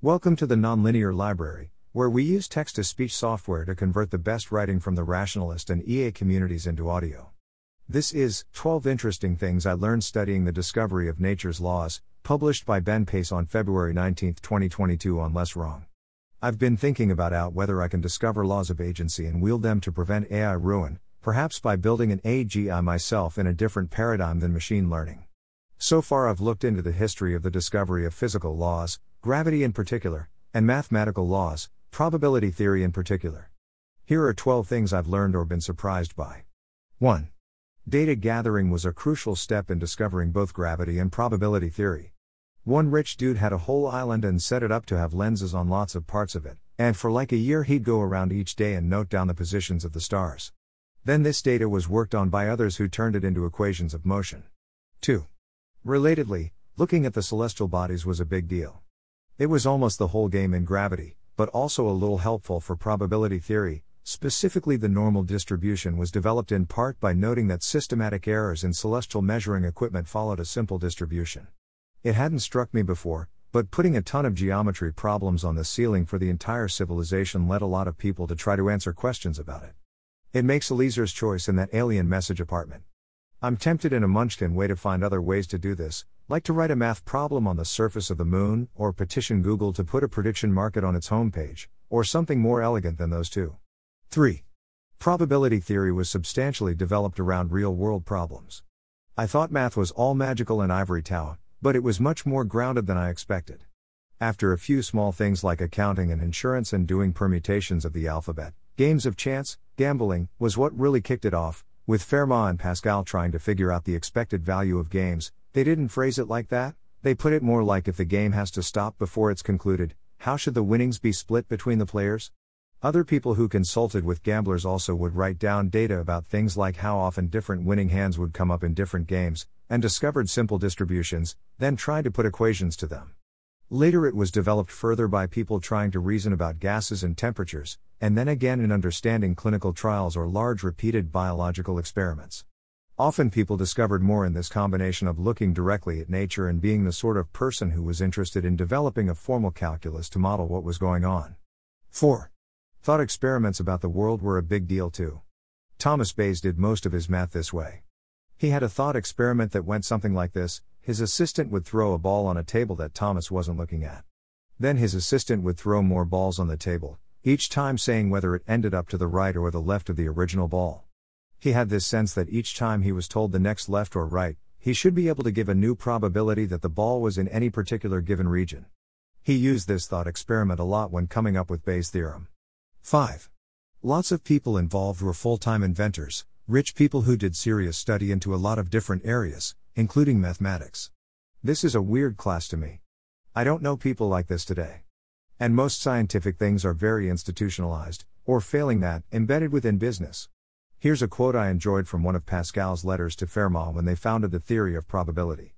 Welcome to the Nonlinear Library, where we use text to speech software to convert the best writing from the rationalist and EA communities into audio. This is 12 Interesting Things I Learned Studying the Discovery of Nature's Laws, published by Ben Pace on February 19, 2022 on Less Wrong. I've been thinking about out whether I can discover laws of agency and wield them to prevent AI ruin, perhaps by building an AGI myself in a different paradigm than machine learning. So far, I've looked into the history of the discovery of physical laws, gravity in particular, and mathematical laws, probability theory in particular. Here are 12 things I've learned or been surprised by. 1. Data gathering was a crucial step in discovering both gravity and probability theory. One rich dude had a whole island and set it up to have lenses on lots of parts of it, and for like a year he'd go around each day and note down the positions of the stars. Then this data was worked on by others who turned it into equations of motion. 2. Relatedly, looking at the celestial bodies was a big deal. It was almost the whole game in gravity, but also a little helpful for probability theory, Specifically, the normal distribution was developed in part by noting that systematic errors in celestial measuring equipment followed a simple distribution. It hadn't struck me before, but putting a ton of geometry problems on the ceiling for the entire civilization led a lot of people to try to answer questions about it. It makes Eliezer's choice in that alien message apartment. I'm tempted in a munchkin way to find other ways to do this, like to write a math problem on the surface of the moon, or petition Google to put a prediction market on its homepage, or something more elegant than those two. 3. Probability theory was substantially developed around real world problems. I thought math was all magical and ivory tower, but it was much more grounded than I expected. After a few small things like accounting and insurance and doing permutations of the alphabet, games of chance, gambling, was what really kicked it off, with Fermat and Pascal trying to figure out the expected value of games. They didn't phrase it like that, they put it more like if the game has to stop before it's concluded, how should the winnings be split between the players? Other people who consulted with gamblers also would write down data about things like how often different winning hands would come up in different games, and discovered simple distributions, then tried to put equations to them. Later, it was developed further by people trying to reason about gases and temperatures, and then again in understanding clinical trials or large repeated biological experiments. Often, people discovered more in this combination of looking directly at nature and being the sort of person who was interested in developing a formal calculus to model what was going on. 4. Thought experiments about the world were a big deal too. Thomas Bayes did most of his math this way. He had a thought experiment that went something like this his assistant would throw a ball on a table that Thomas wasn't looking at. Then his assistant would throw more balls on the table, each time saying whether it ended up to the right or the left of the original ball. He had this sense that each time he was told the next left or right, he should be able to give a new probability that the ball was in any particular given region. He used this thought experiment a lot when coming up with Bayes' theorem. 5. Lots of people involved were full time inventors, rich people who did serious study into a lot of different areas, including mathematics. This is a weird class to me. I don't know people like this today. And most scientific things are very institutionalized, or failing that, embedded within business. Here's a quote I enjoyed from one of Pascal's letters to Fermat when they founded the theory of probability.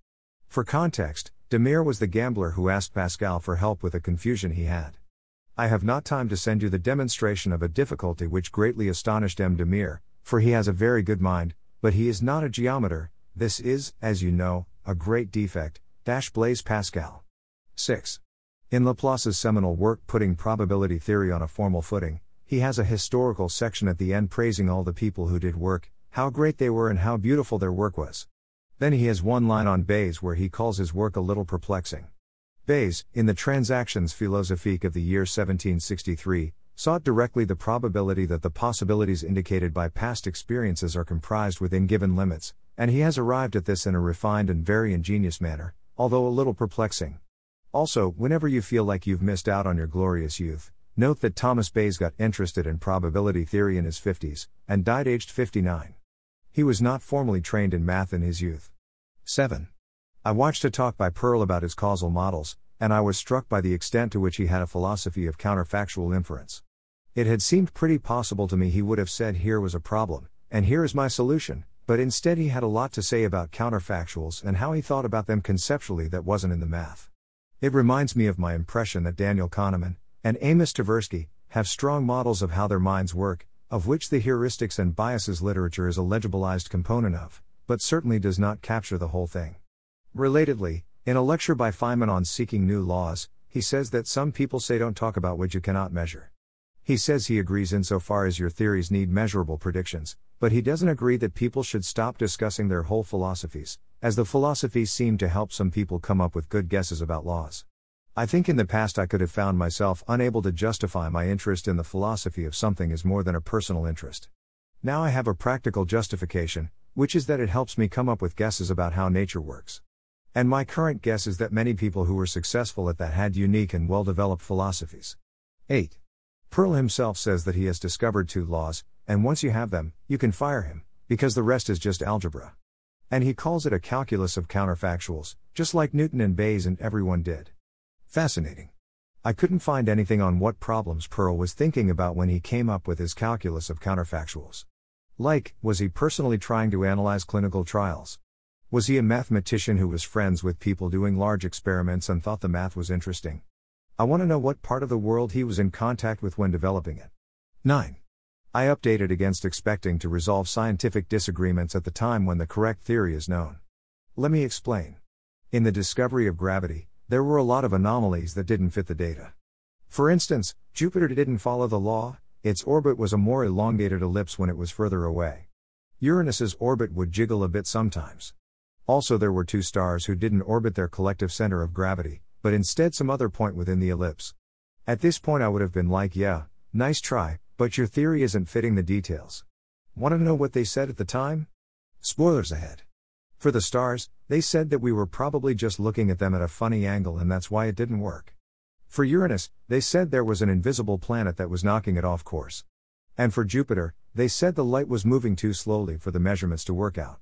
For context, de Méré was the gambler who asked Pascal for help with a confusion he had. I have not time to send you the demonstration of a difficulty which greatly astonished M. de Méré, for he has a very good mind, but he is not a geometer, this is, as you know, a great defect. Dash Blaise Pascal. 6. In Laplace's seminal work Putting Probability Theory on a Formal Footing, he has a historical section at the end praising all the people who did work, how great they were and how beautiful their work was. Then he has one line on Bayes where he calls his work a little perplexing. Bayes, in the Transactions philosophiques of the year 1763, sought directly the probability that the possibilities indicated by past experiences are comprised within given limits, and he has arrived at this in a refined and very ingenious manner, although a little perplexing. Also, whenever you feel like you've missed out on your glorious youth, note that Thomas Bayes got interested in probability theory in his 50s, and died aged 59. He was not formally trained in math in his youth. 7. I watched a talk by Pearl about his causal models, and I was struck by the extent to which he had a philosophy of counterfactual inference. It had seemed pretty possible to me he would have said here was a problem, and here is my solution, but instead he had a lot to say about counterfactuals and how he thought about them conceptually that wasn't in the math. It reminds me of my impression that Daniel Kahneman and Amos Tversky have strong models of how their minds work, of which the heuristics and biases literature is a legibilized component of, but certainly does not capture the whole thing. Relatedly, in a lecture by Feynman on seeking new laws, he says that some people say don't talk about what you cannot measure. He says he agrees insofar as your theories need measurable predictions, but he doesn't agree that people should stop discussing their whole philosophies, as the philosophies seem to help some people come up with good guesses about laws. I think in the past I could have found myself unable to justify my interest in the philosophy of something as more than a personal interest. Now I have a practical justification, which is that it helps me come up with guesses about how nature works. And my current guess is that many people who were successful at that had unique and well developed philosophies. 8. Pearl himself says that he has discovered two laws, and once you have them, you can fire him, because the rest is just algebra. And he calls it a calculus of counterfactuals, just like Newton and Bayes and everyone did. Fascinating. I couldn't find anything on what problems Pearl was thinking about when he came up with his calculus of counterfactuals. Like, was he personally trying to analyze clinical trials? Was he a mathematician who was friends with people doing large experiments and thought the math was interesting? I want to know what part of the world he was in contact with when developing it. 9. I updated against expecting to resolve scientific disagreements at the time when the correct theory is known. Let me explain. In the discovery of gravity, there were a lot of anomalies that didn't fit the data. For instance, Jupiter didn't follow the law, its orbit was a more elongated ellipse when it was further away. Uranus's orbit would jiggle a bit sometimes. Also, there were two stars who didn't orbit their collective center of gravity, but instead some other point within the ellipse. At this point, I would have been like, yeah, nice try, but your theory isn't fitting the details. Want to know what they said at the time? Spoilers ahead. For the stars, they said that we were probably just looking at them at a funny angle and that's why it didn't work. For Uranus, they said there was an invisible planet that was knocking it off course. And for Jupiter, they said the light was moving too slowly for the measurements to work out.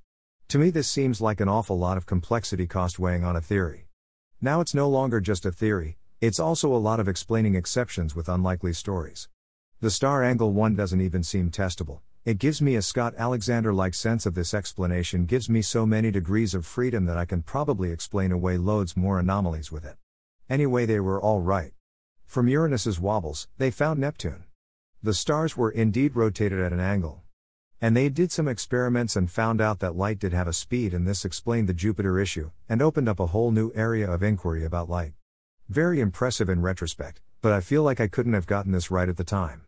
To me, this seems like an awful lot of complexity cost weighing on a theory. Now it's no longer just a theory, it's also a lot of explaining exceptions with unlikely stories. The star angle one doesn't even seem testable, it gives me a Scott Alexander like sense of this explanation gives me so many degrees of freedom that I can probably explain away loads more anomalies with it. Anyway, they were all right. From Uranus's wobbles, they found Neptune. The stars were indeed rotated at an angle. And they did some experiments and found out that light did have a speed, and this explained the Jupiter issue, and opened up a whole new area of inquiry about light. Very impressive in retrospect, but I feel like I couldn't have gotten this right at the time.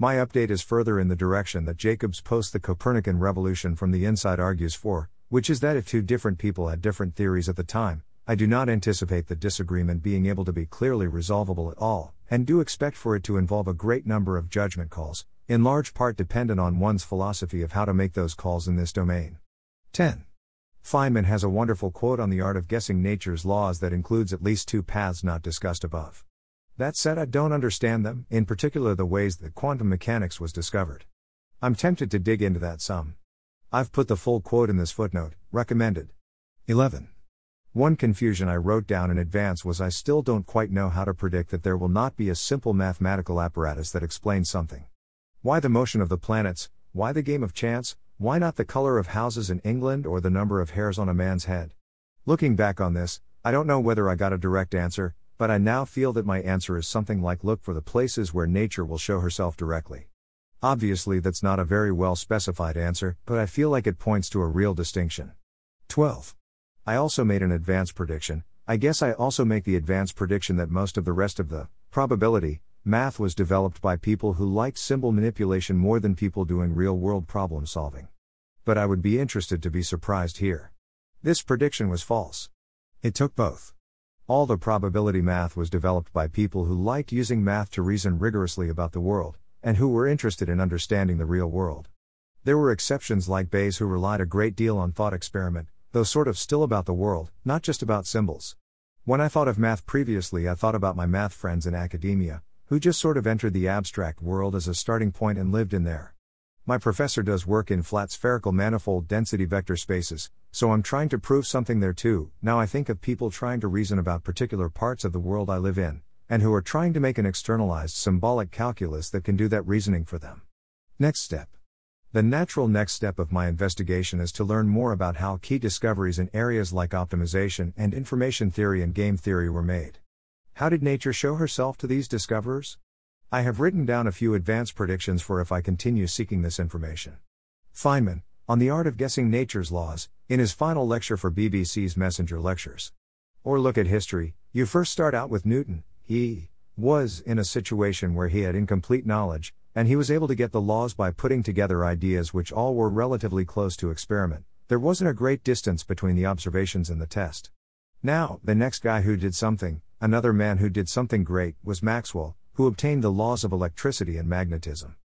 My update is further in the direction that Jacobs post the Copernican revolution from the inside argues for, which is that if two different people had different theories at the time, I do not anticipate the disagreement being able to be clearly resolvable at all, and do expect for it to involve a great number of judgment calls, in large part dependent on one's philosophy of how to make those calls in this domain. 10. Feynman has a wonderful quote on the art of guessing nature's laws that includes at least two paths not discussed above. That said, I don't understand them, in particular the ways that quantum mechanics was discovered. I'm tempted to dig into that some. I've put the full quote in this footnote, recommended. 11. One confusion I wrote down in advance was I still don't quite know how to predict that there will not be a simple mathematical apparatus that explains something. Why the motion of the planets? Why the game of chance? Why not the color of houses in England or the number of hairs on a man's head? Looking back on this, I don't know whether I got a direct answer, but I now feel that my answer is something like look for the places where nature will show herself directly. Obviously, that's not a very well specified answer, but I feel like it points to a real distinction. 12. I also made an advanced prediction. I guess I also make the advanced prediction that most of the rest of the probability math was developed by people who liked symbol manipulation more than people doing real world problem solving. But I would be interested to be surprised here. This prediction was false. It took both. All the probability math was developed by people who liked using math to reason rigorously about the world, and who were interested in understanding the real world. There were exceptions like Bayes who relied a great deal on thought experiment, though sort of still about the world, not just about symbols. When I thought of math previously, I thought about my math friends in academia, who just sort of entered the abstract world as a starting point and lived in there. My professor does work in flat spherical manifold density vector spaces, so I'm trying to prove something there too. Now I think of people trying to reason about particular parts of the world I live in, and who are trying to make an externalized symbolic calculus that can do that reasoning for them. Next step. The natural next step of my investigation is to learn more about how key discoveries in areas like optimization and information theory and game theory were made. How did nature show herself to these discoverers? I have written down a few advanced predictions for if I continue seeking this information. Feynman, on the art of guessing nature's laws, in his final lecture for BBC's Messenger Lectures. Or look at history, you first start out with Newton, he was in a situation where he had incomplete knowledge, and he was able to get the laws by putting together ideas which all were relatively close to experiment. There wasn't a great distance between the observations and the test. Now, the next guy who did something, another man who did something great, was Maxwell, who obtained the laws of electricity and magnetism.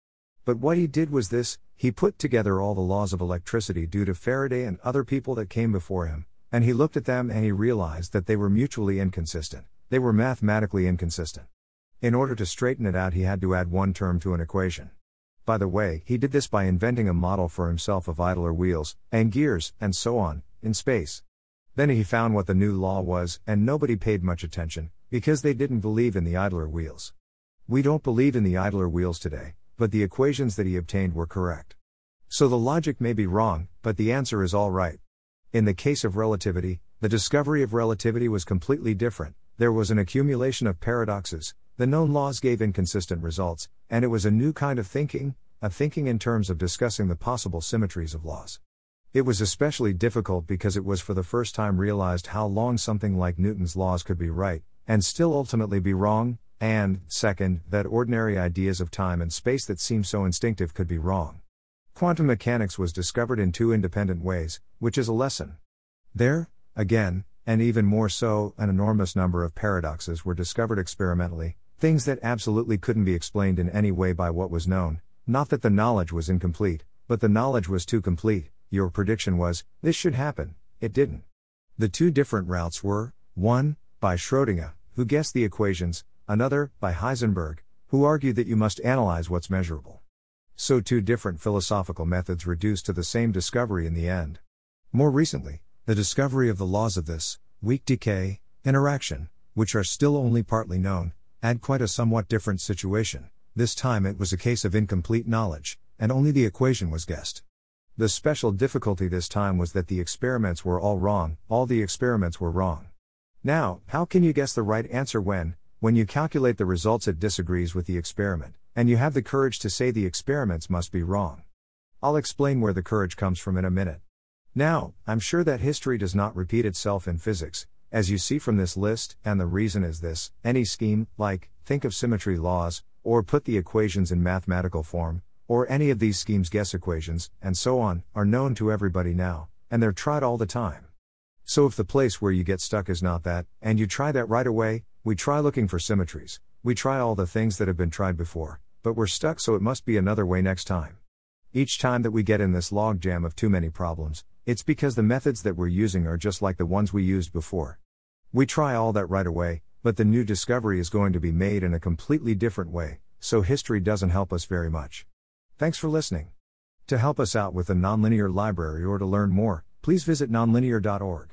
But what he did was this he put together all the laws of electricity due to Faraday and other people that came before him, and he looked at them and he realized that they were mutually inconsistent, they were mathematically inconsistent. In order to straighten it out, he had to add one term to an equation. By the way, he did this by inventing a model for himself of idler wheels, and gears, and so on, in space. Then he found what the new law was, and nobody paid much attention, because they didn't believe in the idler wheels. We don't believe in the idler wheels today, but the equations that he obtained were correct. So the logic may be wrong, but the answer is all right. In the case of relativity, the discovery of relativity was completely different. There was an accumulation of paradoxes, the known laws gave inconsistent results, and it was a new kind of thinking, a thinking in terms of discussing the possible symmetries of laws. It was especially difficult because it was for the first time realized how long something like Newton's laws could be right, and still ultimately be wrong, and, second, that ordinary ideas of time and space that seem so instinctive could be wrong. Quantum mechanics was discovered in two independent ways, which is a lesson. There, again, and even more so, an enormous number of paradoxes were discovered experimentally, things that absolutely couldn't be explained in any way by what was known, not that the knowledge was incomplete, but the knowledge was too complete. Your prediction was, this should happen, it didn't. The two different routes were 1. By Schrödinger, who guessed the equations, another, by Heisenberg, who argued that you must analyze what's measurable. So, two different philosophical methods reduced to the same discovery in the end. More recently, the discovery of the laws of this, weak decay, interaction, which are still only partly known, add quite a somewhat different situation. This time it was a case of incomplete knowledge, and only the equation was guessed. The special difficulty this time was that the experiments were all wrong, all the experiments were wrong. Now, how can you guess the right answer when, when you calculate the results, it disagrees with the experiment, and you have the courage to say the experiments must be wrong. I'll explain where the courage comes from in a minute. Now, I'm sure that history does not repeat itself in physics, as you see from this list, and the reason is this any scheme, like, think of symmetry laws, or put the equations in mathematical form, or any of these schemes guess equations, and so on, are known to everybody now, and they're tried all the time. So if the place where you get stuck is not that, and you try that right away, we try looking for symmetries, we try all the things that have been tried before, but we're stuck so it must be another way next time. Each time that we get in this logjam of too many problems, it's because the methods that we're using are just like the ones we used before. We try all that right away, but the new discovery is going to be made in a completely different way, so history doesn't help us very much. Thanks for listening. To help us out with the Nonlinear Library or to learn more, please visit nonlinear.org.